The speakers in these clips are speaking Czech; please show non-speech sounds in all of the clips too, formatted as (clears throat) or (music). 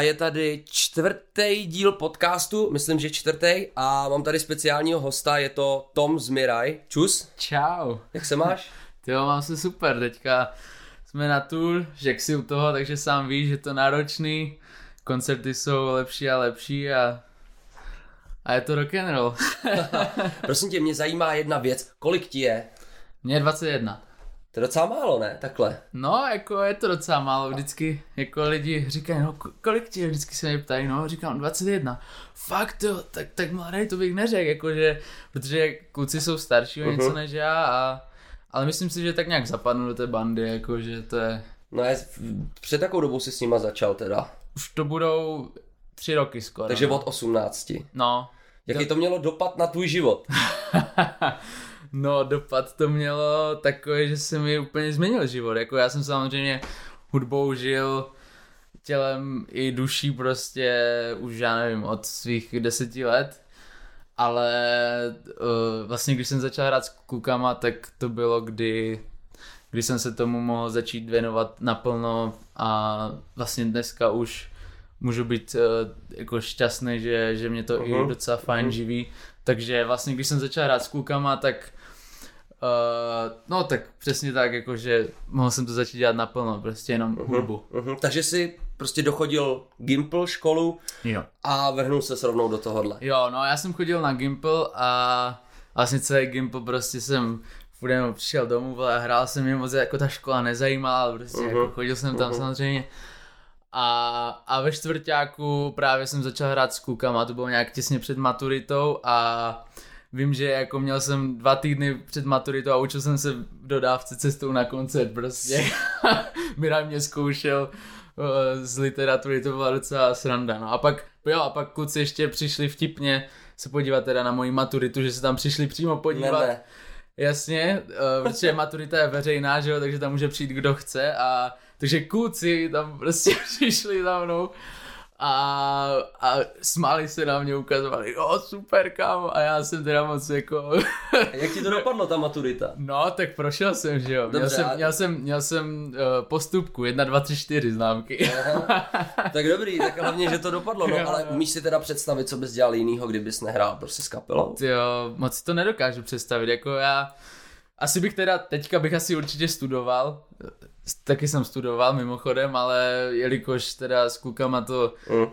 a je tady čtvrtý díl podcastu, myslím, že čtvrtý a mám tady speciálního hosta, je to Tom z Miraj. Čus. Čau. Jak se máš? Ty (laughs) jo, mám se super, teďka jsme na tour, že si u toho, takže sám víš, že to náročný, koncerty jsou lepší a lepší a a je to rock and roll. (laughs) Prosím tě, mě zajímá jedna věc. Kolik ti je? Mně je 21. To je docela málo, ne? Takhle. No, jako je to docela málo. Vždycky jako lidi říkají, no kolik ti je? Vždycky se mě ptají, no říkám 21. Fakt jo, tak, tak mladý to bych neřekl, jakože, protože kluci jsou starší o uh-huh. něco než já a ale myslím si, že tak nějak zapadnu do té bandy, jakože to je... No já před takovou dobou si s nima začal teda. Už to budou tři roky skoro. Takže no. od 18. No. Jaký to mělo dopad na tvůj život? (laughs) no, dopad to mělo takový, že se mi úplně změnil život. Jako já jsem samozřejmě hudbou žil tělem i duší prostě už já nevím, od svých deseti let. Ale uh, vlastně když jsem začal hrát s klukama, tak to bylo, kdy, kdy jsem se tomu mohl začít věnovat naplno a vlastně dneska už můžu být uh, jako šťastný, že, že mě to uh-huh. i docela fajn uh-huh. živí. Takže vlastně, když jsem začal hrát s klukama, tak Uh, no tak přesně tak, jakože mohl jsem to začít dělat naplno, prostě jenom uh-huh, hudbu. Uh-huh. Takže si prostě dochodil Gimple školu jo. a vrhnul se rovnou do tohohle. Jo, no já jsem chodil na Gimple a vlastně celý Gimple prostě jsem furt jenom přišel domů a hrál jsem mě moc, jako ta škola nezajímala, ale prostě uh-huh. jako chodil jsem tam uh-huh. samozřejmě a, a ve čtvrtáku právě jsem začal hrát s klukama, to bylo nějak těsně před maturitou a vím, že jako měl jsem dva týdny před maturitou a učil jsem se v dodávce cestou na koncert prostě. (laughs) Mira mě zkoušel uh, z literatury, to byla docela sranda. No a pak, jo, a pak kluci ještě přišli vtipně se podívat teda na moji maturitu, že se tam přišli přímo podívat. Ne, ne. Jasně, uh, protože maturita je veřejná, že jo, takže tam může přijít kdo chce a takže kluci tam prostě (laughs) přišli za mnou a, a smáli se na mě, ukazovali, jo super kam a já jsem teda moc jako... Jak ti to dopadlo ta maturita? No, tak prošel jsem, že jo. Dobře, měl, jsem, a... měl jsem, měl jsem uh, postupku, 1, 2, 3, 4 známky. tak dobrý, tak hlavně, že to dopadlo, no, ale umíš si teda představit, co bys dělal jinýho, kdybys nehrál prostě s kapelou? Jo, moc si to nedokážu představit, jako já... Asi bych teda, teďka bych asi určitě studoval, taky jsem studoval mimochodem, ale jelikož teda s klukama to mm. uh,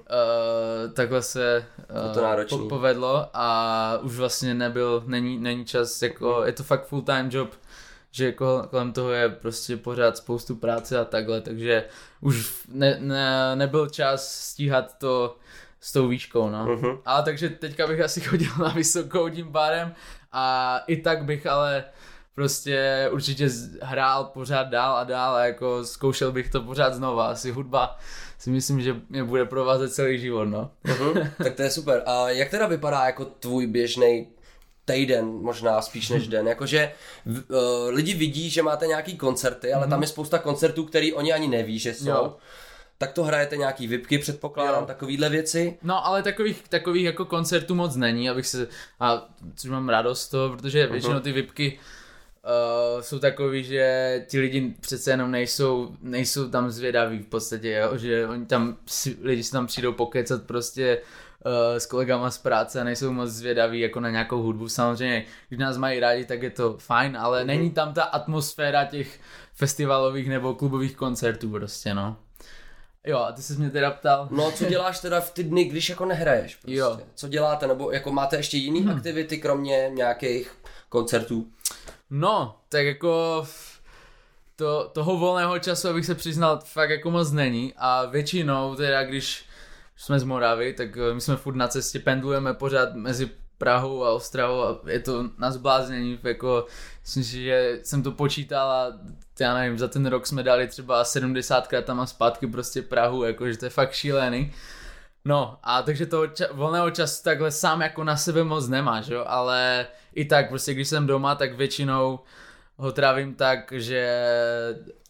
takhle se uh, to po- povedlo a už vlastně nebyl, není, není čas, jako mm. je to fakt full time job, že kolem toho je prostě pořád spoustu práce a takhle, takže už ne, ne, nebyl čas stíhat to s tou výškou, no. Mm-hmm. Ale takže teďka bych asi chodil na vysokou tím pádem a i tak bych ale prostě určitě hrál pořád dál a dál a jako zkoušel bych to pořád znova. Asi hudba si myslím, že mě bude provázet celý život, no. Uh-huh, tak to je super. A jak teda vypadá jako tvůj běžný týden, možná spíš než den. Jakože uh, lidi vidí, že máte nějaký koncerty, ale mm-hmm. tam je spousta koncertů, který oni ani neví, že jsou. Jo. Tak to hrajete nějaký vypky, předpokládám, jo. takovýhle věci. No, ale takových, takových jako koncertů moc není, abych se, a což mám radost toho, protože většinou ty vypky uh, jsou takový, že ti lidi přece jenom nejsou, nejsou tam zvědaví v podstatě, jo? že oni tam, lidi si tam přijdou pokecat prostě uh, s kolegama z práce a nejsou moc zvědaví jako na nějakou hudbu. Samozřejmě, když nás mají rádi, tak je to fajn, ale mm-hmm. není tam ta atmosféra těch festivalových nebo klubových koncertů prostě, no. Jo, a ty jsi mě teda ptal. No, co děláš teda v ty dny, když jako nehraješ prostě? Jo. Co děláte, nebo jako máte ještě jiné hmm. aktivity, kromě nějakých koncertů? No, tak jako to, toho volného času, abych se přiznal, fakt jako moc není a většinou teda, když jsme z Moravy, tak eh, my jsme furt na cestě, pendlujeme pořád mezi Prahou a Ostravou a je to na zbláznění, jako myslím si, že jsem to počítal a já nevím, za ten rok jsme dali třeba 70krát tam a zpátky prostě Prahu, jakože to je fakt šílený. No a takže toho ča- volného času takhle sám jako na sebe moc nemáš, jo, ale i tak prostě když jsem doma, tak většinou ho trávím tak, že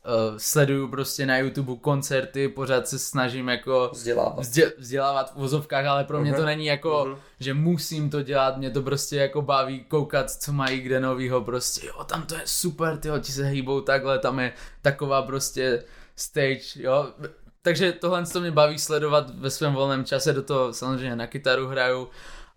uh, sleduju prostě na YouTube koncerty, pořád se snažím jako vzdělávat, vzdě, vzdělávat v vozovkách, ale pro mě uh-huh. to není jako, uh-huh. že musím to dělat, mě to prostě jako baví koukat, co mají kde novýho, prostě. Jo, tam to je super, tyjo, ti se hýbou takhle, tam je taková prostě stage, jo, takže tohle to mě baví sledovat ve svém volném čase, do toho samozřejmě na kytaru hraju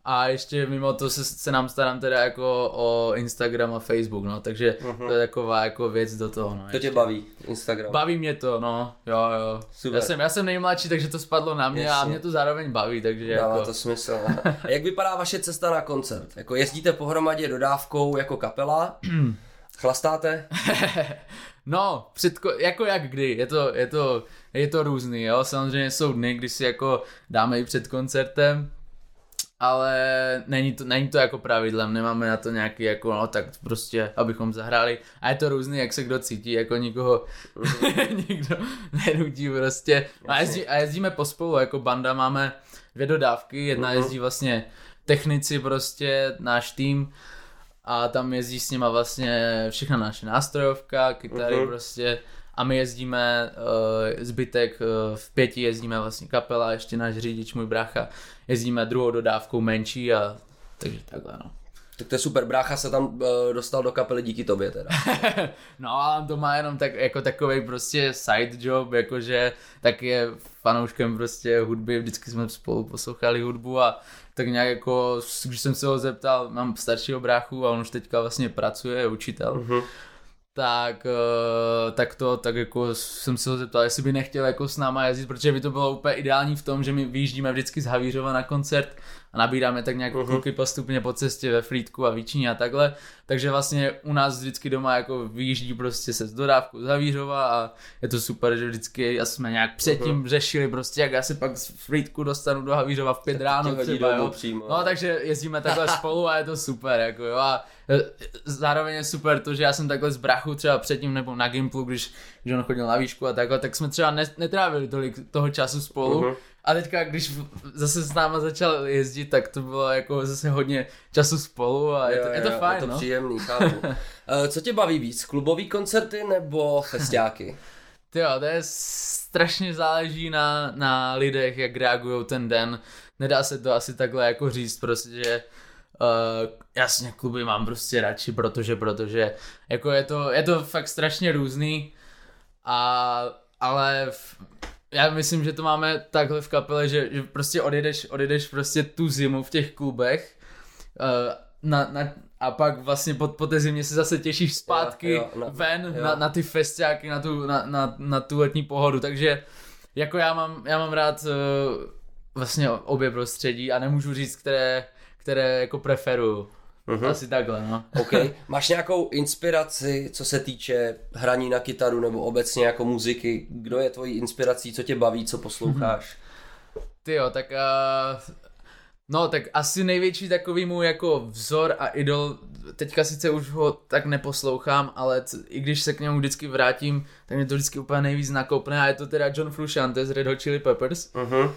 a ještě mimo to se, se nám starám teda jako o Instagram a Facebook, no, takže uh-huh. to je taková jako věc do toho, no. To tě baví, Instagram? Baví mě to, no, jo, jo. Super. Já jsem, já jsem nejmladší, takže to spadlo na mě Jasně. a mě to zároveň baví, takže Dává jako... to smysl. a jak vypadá vaše cesta na koncert? Jako jezdíte pohromadě dodávkou jako kapela? (clears throat) Chlastáte? (laughs) no, předko, jako jak kdy, je to, je to, je to různý, jo, samozřejmě jsou dny, kdy si jako dáme i před koncertem, ale není to, není to jako pravidlem, nemáme na to nějaký jako, no tak prostě, abychom zahráli. A je to různý, jak se kdo cítí, jako nikoho (laughs) nikdo nenudí prostě. A, jezdí, a jezdíme pospolu, jako banda máme dvě dodávky, jedna uh-huh. jezdí vlastně technici prostě, náš tým a tam jezdí s nima vlastně všechna naše nástrojovka, kytary uh-huh. prostě a my jezdíme uh, zbytek uh, v pěti jezdíme vlastně kapela, ještě náš řidič, můj brácha, jezdíme druhou dodávkou menší a takže takhle no. Tak to je super, brácha se tam uh, dostal do kapely díky tobě teda. (laughs) no ale to má jenom tak, jako takový prostě side job, jakože tak je fanouškem prostě hudby, vždycky jsme spolu poslouchali hudbu a tak nějak jako, když jsem se ho zeptal, mám staršího bráchu a on už teďka vlastně pracuje, je učitel, uh-huh tak, uh, tak to, tak jako jsem se ho zeptal, jestli by nechtěl jako s náma jezdit, protože by to bylo úplně ideální v tom, že my vyjíždíme vždycky z Havířova na koncert a nabíráme tak nějak uh-huh. kluky postupně po cestě ve Frýdku a Víčině a takhle, takže vlastně u nás vždycky doma jako vyjíždí prostě se z dodávku z Havířova a je to super, že vždycky jsme nějak předtím uh-huh. řešili prostě, jak já se pak z Frýdku dostanu do Havířova v pět ráno třeba, jo. Přímo, no, takže jezdíme takhle (laughs) spolu a je to super, jako jo, a zároveň je super to, že já jsem takhle z brachu třeba předtím nebo na Gimplu, když, když on chodil na výšku a takhle, tak jsme třeba netrávili tolik toho času spolu, uh-huh a teďka, když zase s náma začal jezdit, tak to bylo jako zase hodně času spolu a je to, jo, je to fajn, Je to no? příjemný, chápu. (laughs) Eh, co tě baví víc, klubový koncerty nebo festiáky? jo, to je strašně záleží na, na lidech, jak reagují ten den. Nedá se to asi takhle jako říct, prostě, že uh, jasně kluby mám prostě radši, protože, protože jako je to, je to fakt strašně různý a ale v, já myslím, že to máme takhle v kapele, že, že prostě odjedeš, odjedeš prostě tu zimu v těch klubech uh, na, na, a pak vlastně po, po té zimě se zase těšíš zpátky jo, jo, na, ven jo. Na, na ty festiáky, na tu, na, na, na tu letní pohodu, takže jako já mám, já mám rád uh, vlastně obě prostředí a nemůžu říct, které, které jako preferuju. Uh-huh. Asi takhle, no. OK. Máš nějakou inspiraci, co se týče hraní na kytaru nebo obecně jako muziky? Kdo je tvojí inspirací, co tě baví, co posloucháš? Uh-huh. Ty jo, tak uh, no tak asi největší takový můj jako vzor a idol, teďka sice už ho tak neposlouchám, ale t- i když se k němu vždycky vrátím, tak mě to vždycky úplně nejvíc nakopne a je to teda John Frusciante z Red Hot Chili Peppers. Uh-huh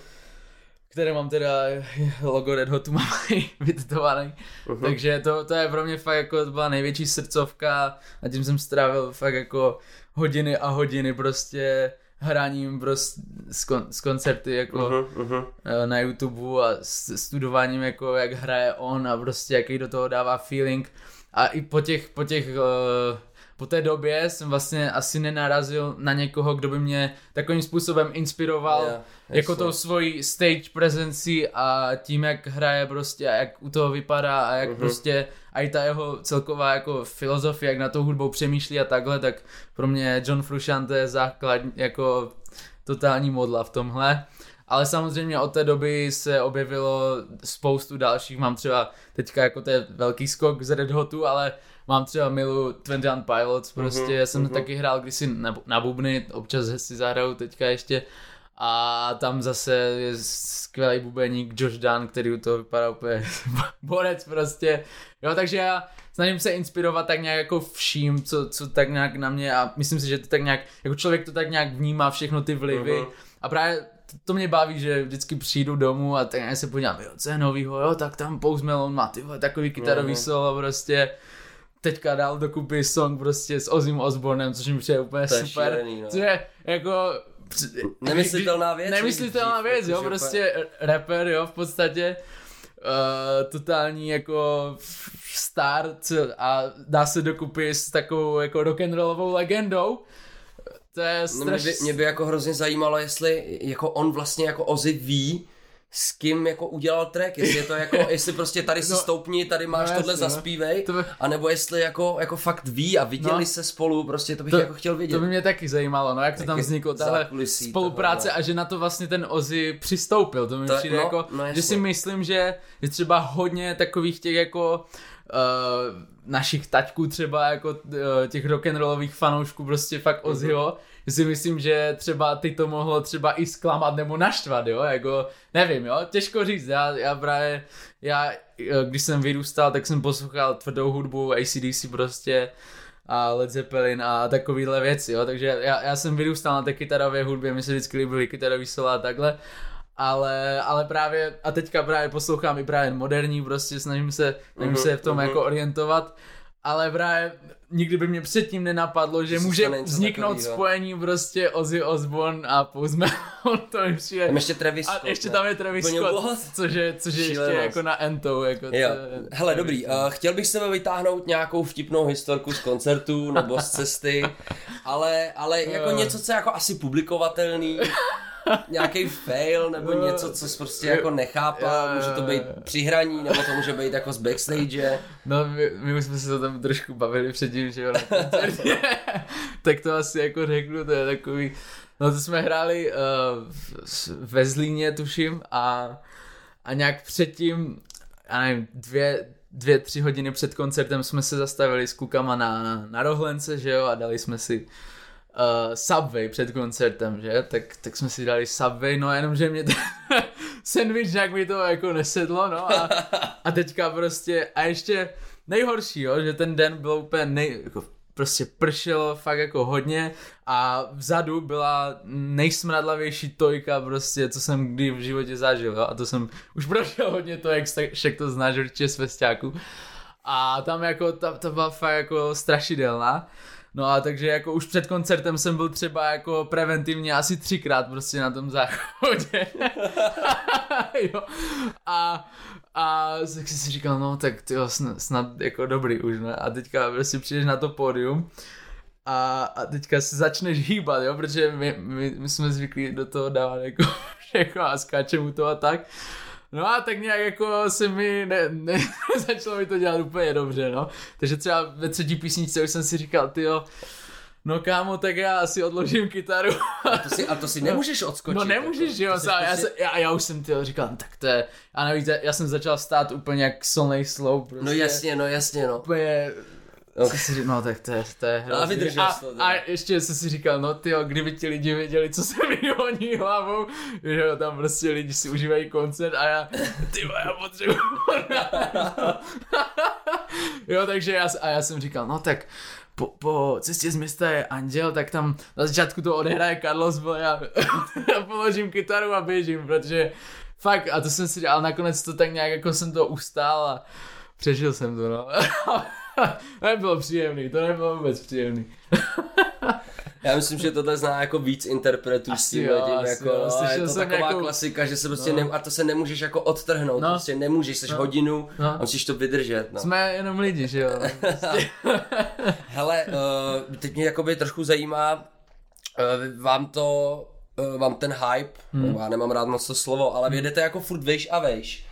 které mám teda (laughs) logo Red Hotu mám (laughs) vytetovaný. Uh-huh. Takže to, to je pro mě fakt jako to byla největší srdcovka a tím jsem strávil fakt jako hodiny a hodiny prostě hraním prostě z, kon, z koncerty jako uh-huh, uh-huh. na YouTube a studováním jako jak hraje on a prostě jaký do toho dává feeling a i po těch, po těch uh, po té době jsem vlastně asi nenarazil na někoho, kdo by mě takovým způsobem inspiroval, yeah, jako tou svojí stage prezenci a tím, jak hraje prostě a jak u toho vypadá a jak uh-huh. prostě a i ta jeho celková jako filozofie, jak na tou hudbou přemýšlí a takhle, tak pro mě John Frusciante je základ jako totální modla v tomhle. Ale samozřejmě od té doby se objevilo spoustu dalších, mám třeba teďka jako to je velký skok z Red Hotu, ale mám třeba milu 21 Pilots, prostě mm-hmm, jsem mm-hmm. taky hrál kdysi na, na bubny, občas si zahraju teďka ještě a tam zase je skvělý bubeník Josh Dunn, který u toho vypadá úplně (laughs) borec prostě, jo, takže já snažím se inspirovat tak nějak jako vším, co, co tak nějak na mě a myslím si, že to tak nějak, jako člověk to tak nějak vnímá všechno ty vlivy uh-huh. a právě to mě baví, že vždycky přijdu domů a tak nějak se podívám, jo, co je novýho, jo, tak tam Post Malone má ty takový kytarový uh-huh. solo prostě, teďka dal dokupy song prostě s Ozim Osbornem, což mi přijde úplně to super. Šílený, no. Což je jako Nemyslitelná věc. Nemyslitelná věc, jo, prostě rapper, jo, v podstatě. Uh, totální jako star a dá se dokupy s takovou jako rock'n'rollovou legendou. to je No, mě, by, mě by jako hrozně zajímalo, jestli jako on vlastně jako Ozzy ví, s kým jako udělal track, jestli je to jako, (laughs) jestli prostě tady si No, stoupni, tady máš no tohle jasně, no. zaspívej, To by- anebo jestli jako, jako fakt ví a viděli No. se spolu, prostě to bych To- jako chtěl vědět. To by mě taky zajímalo, no jak to Jak tam vzniklo, tahle spolupráce tohle, a že na to vlastně ten Ozzy přistoupil, to mi To- přijde no, jako, no jasně. že si myslím, že je třeba hodně takových těch jako uh, našich taťků třeba jako uh, těch rock'n'rollových fanoušků prostě fakt Mhm. Ozzyho, že si myslím, že třeba ty to mohlo třeba i zklamat nebo naštvat, jo, jako nevím, jo, těžko říct, já, já právě, já eh, když jsem vyrůstal, tak jsem poslouchal tvrdou hudbu, ACDC prostě, a Led Zeppelin a takovýhle věci, jo, takže já, já jsem vyrůstal na té kytarové hudbě, mi se vždycky líbily kytarový solo a takhle, ale, ale právě, a teďka právě poslouchám i právě moderní, prostě snažím se, snažím se v tom mhm. jako orientovat, ale právě nikdy by mě předtím nenapadlo, že Že se může vzniknout takovýho. spojení prostě Ozzy Osbourne a Malone, to mi přijde. Tam ještě Travis A Scott, ještě ne? tam je Travis Scott, what? což je, což je ještě jako na entou. Jako Jo. Hele, to je dobrý, uh, chtěl bych s tebe vytáhnout nějakou vtipnou historku z koncertu nebo z cesty, (laughs) ale, ale jako Eh. něco, co je jako asi publikovatelný, nějaký fail nebo něco, co jsi prostě jako nechápal, může to být při hraní, nebo to může být jako z backstage. No, my, my už jsme se to tam trošku bavili předtím, že jo, (laughs) tak to asi jako řeknu, to je takový... No to jsme hráli uh, ve Zlíně, tuším, a, a nějak předtím, já nevím, dvě, dvě, tři hodiny před koncertem jsme se zastavili s klukama na, na, na rohlence, že jo, a dali jsme si uh, Subway před koncertem, že, tak, tak jsme si dali Subway, no jenom, že mě ten (laughs) sandwich nějak mi to jako nesedlo, no a, a teďka prostě, a ještě nejhorší, jo, že ten den byl úplně nej, jako prostě pršelo fakt jako hodně a vzadu byla nejsmradlavější tojka prostě, co jsem kdy v životě zažil, jo? a to jsem už prošel hodně tojek, tak však to znáš určitě z festiáku. A tam jako, ta, ta byla fakt jako strašidelná. No a takže jako už před koncertem jsem byl třeba jako preventivně asi třikrát prostě na tom záchodě. (laughs) jo. A, a tak jsem si říkal, no tak ty snad, snad jako dobrý už, ne? A teďka prostě přijdeš na to pódium a, a teďka se začneš hýbat, jo, protože my, my, my jsme zvyklí do toho dávat jako (laughs) všechno a skáčem u toho a tak. No a tak nějak jako se mi ne, ne, (laughs) začalo mi to dělat úplně dobře, no. Takže třeba ve třetí písničce už jsem si říkal, ty jo, no kámo, tak já asi odložím kytaru. A to si, a to si (laughs) nemůžeš odskočit. No nemůžeš, jako. jo, sám, já, prostě- se, já, já už jsem ty říkal, no, tak to je, a navíc já jsem začal stát úplně jak solnej slow, prostě. No jasně, no jasně, no. Úplně, No. co si, říkal, no tak to je, to je hrozný. vydržel a, to, a ještě jsem si říkal, no ty kdyby ti lidi věděli, co se mi honí hlavou, že jo, tam prostě lidi si užívají koncert a já, ty já potřebuji. (laughs) jo, takže já, a já jsem říkal, no tak po, po cestě z města je Anděl, tak tam na začátku to odehraje Carlos, bo já, (laughs) já položím kytaru a běžím, protože fakt, a to jsem si říkal, ale nakonec to tak nějak jako jsem to ustál a přežil jsem to, no. (laughs) (laughs) to nebylo příjemný, to nebylo vůbec příjemný. (laughs) Já myslím, že tohle zná jako víc interpretů s tím, jo, tím asi jako, jo. no, je to taková nějakou- klasika, že se prostě No. ne, a to se nemůžeš jako odtrhnout, No. prostě nemůžeš, jsi No. hodinu No. a musíš to vydržet, no. Jsme jenom lidi, že jo. (laughs) Hele, uh, teď mě jakoby trošku zajímá, uh, vám to, uh, vám ten hype, hmm. já nemám rád moc to slovo, ale vy jedete jako furt vejš a vejš.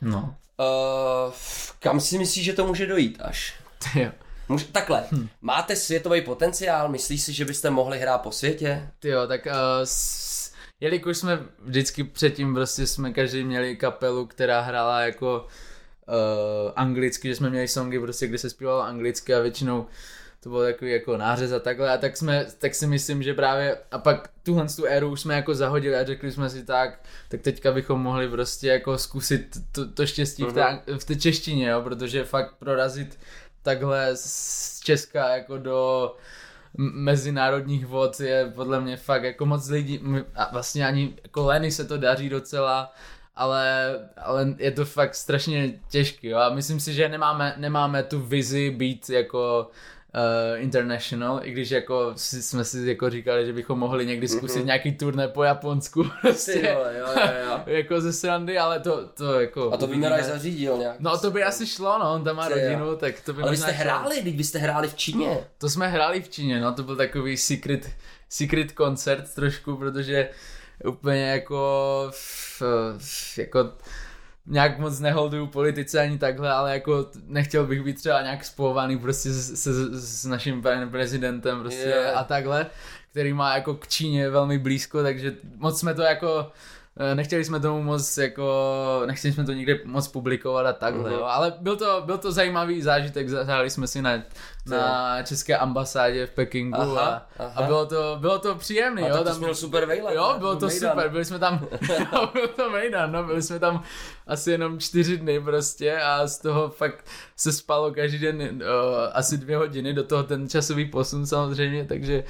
No, Uh, kam si myslíš, že to může dojít až? (laughs) jo. Může, takhle, hmm. máte světový potenciál, myslíš si, že byste mohli hrát po světě? Ty jo, tak uh, s, jelikož jsme vždycky předtím prostě jsme každý měli kapelu, která hrála jako uh, anglicky, že jsme měli songy prostě, kde se zpívalo anglicky a většinou to bylo takový jako nářez a takhle a tak jsme, tak si myslím, že právě a pak tuhle tu éru už jsme jako zahodili a řekli jsme si tak, tak teďka bychom mohli prostě jako zkusit to, to štěstí v, té, v té češtině, jo, protože fakt prorazit takhle z Česka jako do mezinárodních vod je podle mě fakt jako moc lidí, a vlastně ani jako Leny se to daří docela, ale, ale je to fakt strašně těžký, jo? a myslím si, že nemáme, nemáme tu vizi být jako uh, international, i když jako jsme si jako říkali, že bychom mohli někdy zkusit mm-hmm. nějaký turné po Japonsku, (laughs) Ty prostě, vole, jo, jo, jo. (laughs) jako ze srandy, ale to, to jako A to uvidíme. Vynaraj zařídil nějak. No to by asi šlo, no, on tam má Ty jo. rodinu, tak to by Ale vy jste šlo. hráli, vy jste hráli v Číně. To jsme hráli v Číně, no, to byl takový secret, secret koncert trošku, protože úplně jako, f, f, jako nějak moc neholduju politice ani takhle, ale jako nechtěl bych být třeba nějak spojovaný prostě s, s, s naším prezidentem prostě yeah. a takhle, který má jako k Číně velmi blízko, takže moc jsme to jako nechtěli jsme tomu moc jako, nechtěli jsme to nikde moc publikovat a takhle, uh-huh. jo. ale byl to, byl to zajímavý zážitek, zahráli jsme si na, na české ambasádě v Pekingu aha, a, aha. a bylo to, bylo to příjemný, a jo. Tam byl super vejlet. Jo, bylo to Mejdan. super, byli jsme tam, jo, (laughs) (laughs) byl to Mejdan, no, byli jsme tam asi jenom čtyři dny prostě a z toho fakt se spalo každý den uh, asi dvě hodiny, do toho ten časový posun samozřejmě, takže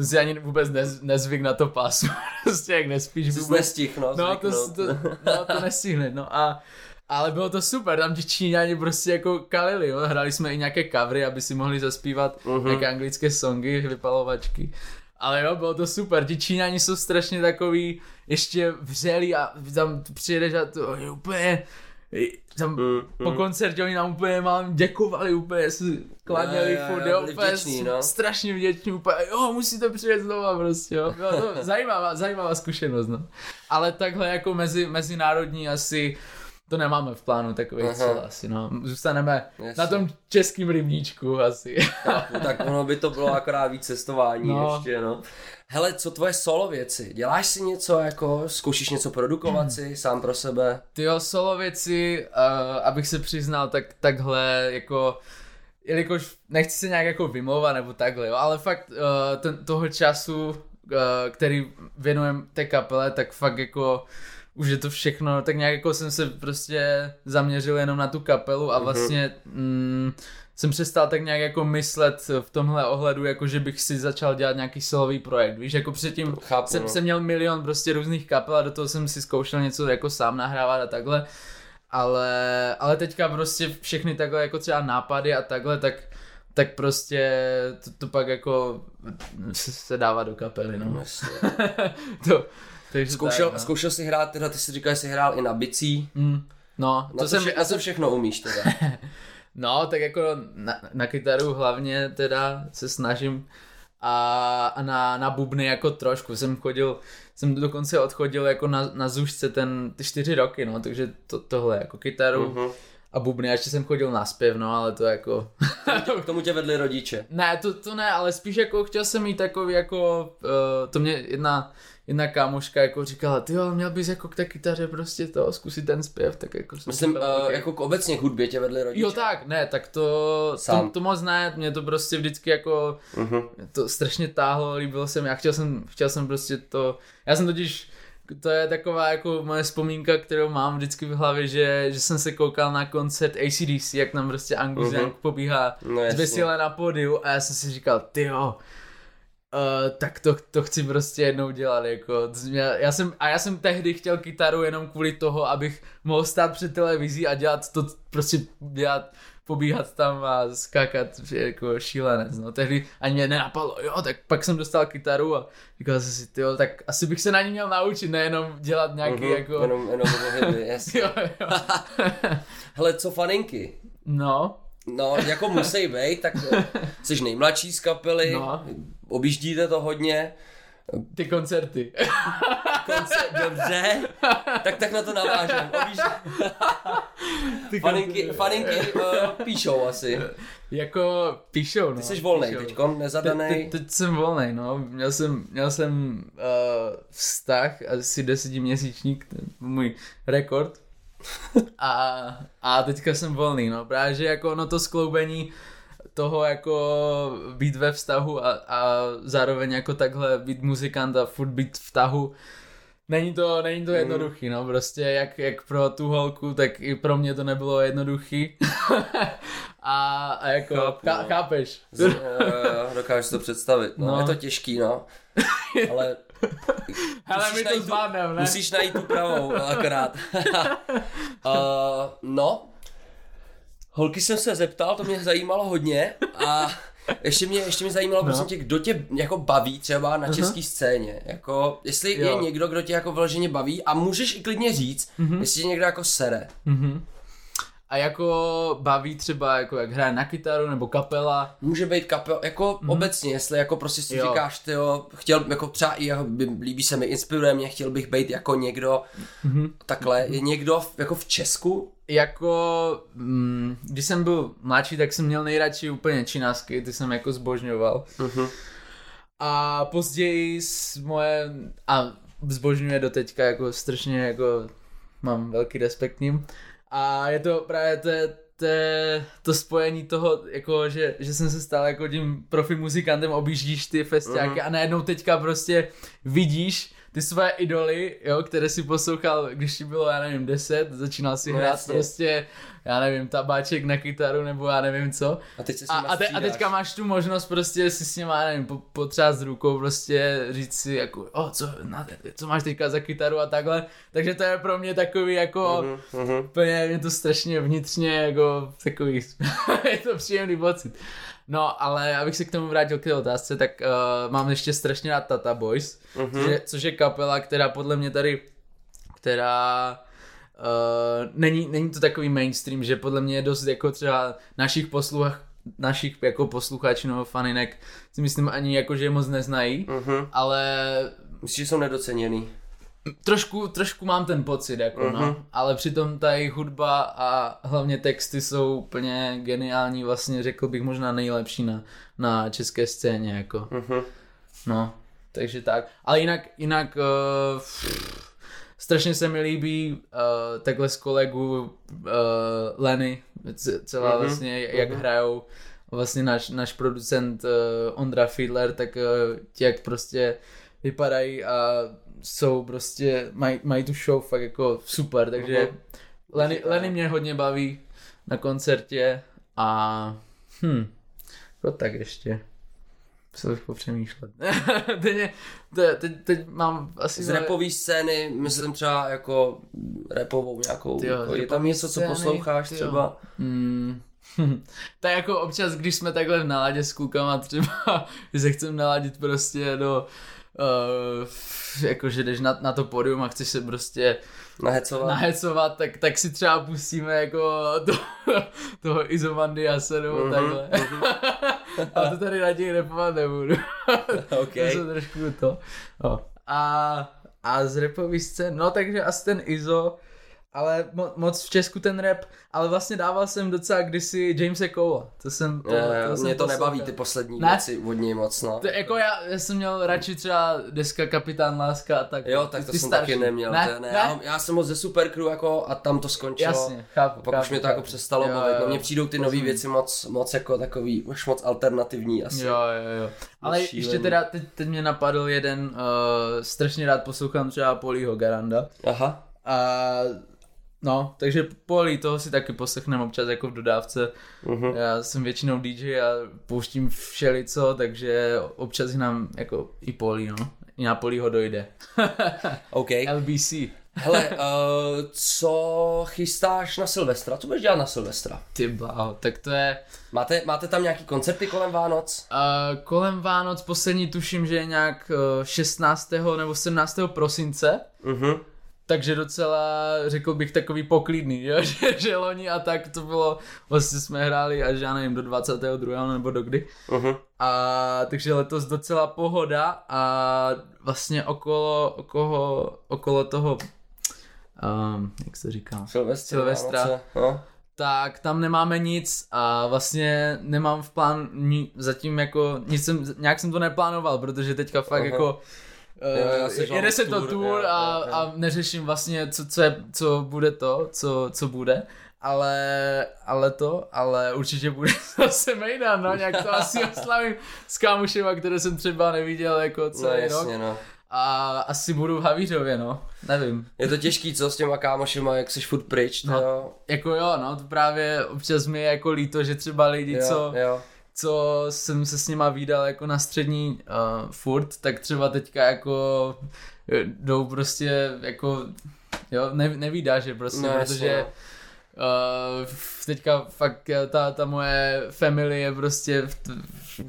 to si ani vůbec nez, nezvyk na to pasu, (laughs) prostě jak nespíš vůbec. nestih, no, no, to, to, no, to nestihne, no a ale bylo to super, tam ti Číňani prostě jako kalili, jo? hrali jsme i nějaké covery, aby si mohli zaspívat uh-huh. nějaké anglické songy, vypalovačky. Ale jo, bylo to super, ti Číňani jsou strašně takový ještě vřelí a tam přijedeš a to je úplně tam mm, po mm. koncertě oni nám úplně mám děkovali, úplně si kladněli no, furt, jo, úplně vděční, no. strašně vděční, úplně, jo, musíte přijet znova prostě, jo, jo to zajímavá, zajímavá zkušenost, no. Ale takhle jako mezi, mezinárodní asi to nemáme v plánu takový cíl asi, no. Zůstaneme Jasně. na tom českým rybníčku asi. Chápu, tak ono by to bylo akorát víc cestování no. ještě, no. Hele, co tvoje solo věci? Děláš si něco jako, zkoušíš něco produkovat hmm. si sám pro sebe? Ty jo, solo věci, uh, abych se přiznal, tak takhle jako jelikož nechci se nějak jako vymlouvat nebo takhle, jo, ale fakt uh, ten, toho času, uh, který věnujem té kapele, tak fakt jako už je to všechno, tak nějak jako jsem se prostě zaměřil jenom na tu kapelu a mhm. vlastně mm, jsem přestal tak nějak jako myslet v tomhle ohledu, jako že bych si začal dělat nějaký solový projekt, víš, jako předtím Chápu, jsem, no. jsem měl milion prostě různých kapel a do toho jsem si zkoušel něco jako sám nahrávat a takhle, ale, ale teďka prostě všechny takhle jako třeba nápady a takhle, tak tak prostě to, to pak jako se dává do kapely, no. (laughs) to, takže zkoušel, tak, no. zkoušel jsi hrát, teda ty jsi říkal, že jsi hrál i na bicí. Mm, no, to, to jsem, vše, to všechno umíš teda. (laughs) no, tak jako na, na kytaru hlavně teda se snažím a, a na, na bubny jako trošku. Jsem chodil, jsem dokonce odchodil jako na, na zušce ten, ty čtyři roky, no, takže to, tohle jako kytaru. Uh-huh a bubny. Ještě jsem chodil na zpěv, no, ale to jako... K tomu tě vedli rodiče. Ne, to, to ne, ale spíš jako chtěl jsem mít takový jako, uh, to mě jedna, jedna kámoška jako říkala, ty jo, měl bys jako k té kytaře prostě to, zkusit ten zpěv, tak jako jsem Myslím, říkal, uh, okay. jako k obecně hudbě tě vedli rodiče. Jo tak, ne, tak to, Sám. to, to moc ne, mě to prostě vždycky jako, uh-huh. to strašně táhlo, líbilo se mi, já chtěl jsem, chtěl jsem prostě to, já jsem totiž to je taková jako moje vzpomínka, kterou mám vždycky v hlavě, že, že jsem se koukal na koncert ACDC, jak tam prostě Angus uh-huh. pobíhá no, zběsile na pódiu a já jsem si říkal, ty jo, Uh, tak to, to chci prostě jednou dělat, jako, já, já jsem, a já jsem tehdy chtěl kytaru jenom kvůli toho, abych mohl stát před televizí a dělat to, prostě dělat pobíhat tam a skákat jako šílenec, no. Tehdy ani mě nenapadlo, jo, tak pak jsem dostal kytaru a říkal jsem si, jo, tak asi bych se na ní měl naučit, nejenom dělat nějaký uh-huh, jako... Jenom, jenom (laughs) hity, jasně. jo, jo. (laughs) Hele, co faninky? No. No, jako musí být, tak eh, jsi nejmladší z kapely, no. objíždíte to hodně, ty koncerty. Koncert, dobře, tak tak na to navážem. faninky, faninky uh, píšou asi. Jako píšou, no. Ty jsi volnej teďko, nezadaný. Te, te, teď jsem volnej, no. Měl jsem, měl jsem uh, vztah, asi desetiměsíčník, můj rekord. A, a teďka jsem volný, no. Právě, že jako no to skloubení toho jako být ve vztahu a, a zároveň jako takhle být muzikant a furt být v tahu, Není to, není to mm. jednoduchý, no, prostě jak, jak pro tu holku, tak i pro mě to nebylo jednoduchý. (laughs) a, a jako, Chápu, ká, no. chápeš? Z, uh, dokážeš to představit, no. no. Je to těžký, no. (laughs) Ale (laughs) Hele, my to zvládneme, ne? Musíš najít tu pravou, (laughs) akorát. uh, (laughs) no, Holky jsem se zeptal, to mě zajímalo hodně a ještě mě, ještě mě zajímalo, no. tě, kdo tě jako baví třeba na uh-huh. české scéně. Jako, jestli jo. je někdo, kdo tě jako vyloženě baví a můžeš i klidně říct, uh-huh. jestli tě někdo jako sere. Uh-huh. A jako baví třeba, jako jak hraje na kytaru nebo kapela. Může být kapel, jako mm-hmm. obecně, jestli jako prostě si jo. říkáš, ty jo, chtěl, jako třeba i jeho, líbí se mi, inspiruje mě, chtěl bych být jako někdo, mm-hmm. takhle, je někdo v, jako v Česku? Jako, mm, když jsem byl mladší, tak jsem měl nejradši úplně činásky, ty jsem jako zbožňoval. Mm-hmm. A později moje, a zbožňuje do teďka jako strašně jako mám velký respekt k ním. A je to právě to, to, to spojení toho, jako, že, že jsem se stal jako tím profi muzikantem, objíždíš ty festiáky mm. a najednou teďka prostě vidíš ty své idoly, jo, které si poslouchal, když ti bylo, já nevím, 10, začínal si no, hrát jasně. prostě, já nevím, tabáček na kytaru, nebo já nevím co. A, teď se a, a, te, a teďka máš tu možnost prostě si s ním, já nevím, potřást rukou, prostě říct si jako, o, co, na, co máš teďka za kytaru a takhle. Takže to je pro mě takový jako, uh-huh, úplně mě to strašně vnitřně jako takový, (laughs) je to příjemný pocit. No, ale abych se k tomu vrátil k té otázce, tak uh, mám ještě strašně rád Tata Boys, uh-huh. což, je, což je kapela, která podle mě tady, která uh, není, není to takový mainstream, že podle mě je dost jako třeba našich posluch, našich jako posluchačů nebo faninek si myslím ani jako, že je moc neznají, uh-huh. ale... Myslíš, že jsou nedoceněný? Trošku, trošku mám ten pocit, jako uh-huh. no, mhm. ale přitom ta jejich hudba a hlavně texty jsou úplně geniální, vlastně řekl bych možná nejlepší na, na české scéně, jako. Uh-huh. No, takže tak. Ale jinak, jinak uh, strašně se mi líbí uh, takhle s kolegu uh, Lenny, celá uh-huh. vlastně, jak uh-huh. hrajou vlastně náš, náš producent uh, Ondra Fiedler, tak uh, ti jak prostě vypadají a jsou prostě, mají maj tu show fakt jako super, takže uh-huh. Lenny, Lenny mě hodně baví na koncertě a hm, jako tak ještě. Co bych popřemýšlet. (laughs) teď, teď, teď, mám asi... Z repové scény, myslím třeba jako repovou nějakou. Tyjo, jako, je tam něco, scény, co posloucháš tyjo. třeba? Hmm. (laughs) tak jako občas, když jsme takhle v náladě s klukama třeba, (laughs) že se chcem naladit prostě do uh, jako že jdeš na, na to podium a chceš se prostě nahecovat, nahecovat tak, tak si třeba pustíme jako to, (laughs) toho Izomandy a Senu mm-hmm, takhle. (laughs) Mm-hmm. a to tady raději repovat nebudu. (laughs) okay. to jsou trošku to. No. A, a z repový scén, no takže asi ten Izo, ale mo- moc v Česku ten rap, ale vlastně dával jsem docela kdysi Jamesa Cole. To jsem, to, jo, jo, to jsem mě to nebaví ty poslední ne? věci od něj moc, no. To, jako já, já, jsem měl radši třeba deska Kapitán Láska a tak. Jo, tak to jsem starší. taky neměl. Ne? To, ne, ne? Já, já, jsem moc ze Supercrew jako a tam to skončilo. Jasně, chápu, Pak chápu, už mě to jako přestalo jo, bavit. No mně přijdou ty nové věci moc, moc jako takový, už moc alternativní asi. Jo, jo, jo. Ale šílený. ještě teda, teď, teď mě napadl jeden, uh, strašně rád poslouchám třeba Polího Garanda. Aha. A No, takže polí toho si taky poslechnem občas jako v dodávce. Uh-huh. Já jsem většinou DJ a pouštím všelico, takže občas nám jako i polí, no. I na polí ho dojde. (laughs) OK. LBC. Hele, uh, co chystáš na Silvestra? Co budeš dělat na Silvestra? Ty bláho, tak to je... Máte, máte tam nějaký koncerty kolem Vánoc? Uh, kolem Vánoc poslední tuším, že je nějak 16. nebo 17. prosince. Uh-huh takže docela, řekl bych, takový poklidný, jo? (laughs) že, že loni a tak to bylo, vlastně jsme hráli až, já nevím, do 22. nebo do kdy. Uh-huh. A takže letos docela pohoda a vlastně okolo, okolo, okolo toho, um, jak se říká? Silvestra. Silvestra. No. Tak tam nemáme nic a vlastně nemám v plán zatím jako, nic jsem, nějak jsem to neplánoval, protože teďka fakt uh-huh. jako Uh, jede se to tour a, a neřeším vlastně, co, co, je, co bude to, co, co bude, ale, ale to, ale určitě bude (laughs) zase Mejdan, no, nějak to asi (laughs) oslavím s kámošema, které jsem třeba neviděl jako celý no, jasně, rok. No. A asi budu v Havířově, no, nevím. Je to těžký, co s těma kámošema, jak jsi furt pryč, no, jo. Jako jo, no, to právě občas mi je jako líto, že třeba lidi, jo, co... Jo co jsem se s nima výdal jako na střední uh, furt, tak třeba teďka jako eh, jdou prostě jako, jo, ne, nevídá, že prostě, no, protože jasně, Uh, teďka fakt ta, ta moje family je prostě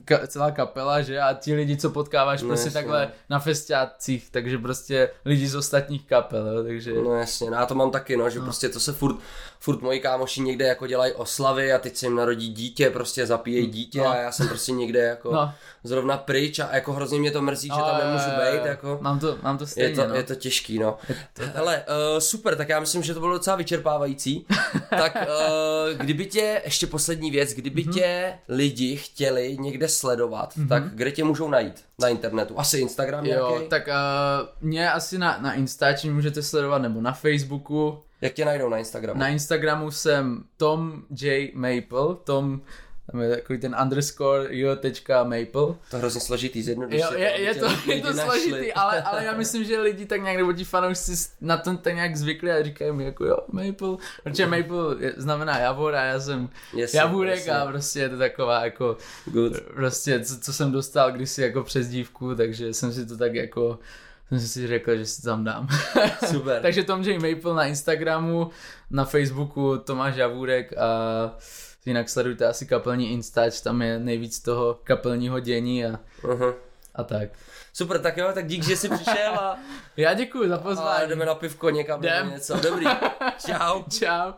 ka, celá kapela, že? A ti lidi, co potkáváš No prostě jasně. takhle na festiácích, takže prostě lidi z ostatních kapel, jo, takže No jasně, no já to mám taky, no, že prostě to se furt, furt moji kámoši někde jako dělají oslavy a teď se jim narodí dítě, prostě zapíjejí dítě No. a já jsem prostě někde jako No. zrovna pryč a jako hrozně mě to mrzí, že No, tam jo, nemůžu být, jako. Mám to, mám to Je stejně, to, no. je to těžký, no. Hele, uh, super, tak já myslím, že to bylo docela vyčerpávající. (laughs) tak uh, kdyby tě, ještě poslední věc, kdyby tě lidi chtěli někde sledovat, tak kde tě můžou najít na internetu? Asi Instagram Jo, nějaký? tak uh, mě asi na, na Instači můžete sledovat, nebo na Facebooku. Jak tě najdou na Instagramu? Na Instagramu jsem Tom J. Maple, Tom, tam je takový ten underscore jo.maple. To je hrozně složitý, zjednodušit. Je, je, tě to, je to našli. složitý, ale, ale já (laughs) myslím, že lidi tak nějak, nebo ti fanoušci na tom tak nějak zvykli a říkají mi jako jo, Maple, protože Maple je, znamená javor a já jsem Jasně, javůrek jasně. a prostě je to taková jako, Good. prostě co, co jsem dostal kdysi jako přes dívku, takže jsem si to tak jako, jsem si řekl, že si tam dám. (laughs) Super. takže Tom J. Maple na Instagramu, na Facebooku Tomáš Javůrek a jinak sledujte asi kapelní Instač, tam je nejvíc toho kapelního dění a, Uh-huh. a tak. Super, tak jo, tak dík, že jsi přišel a, (laughs) Já děkuji za a pozvání. jdeme na pivko někam nebo Jdem. něco. Dobrý. (laughs) Čau. Čau.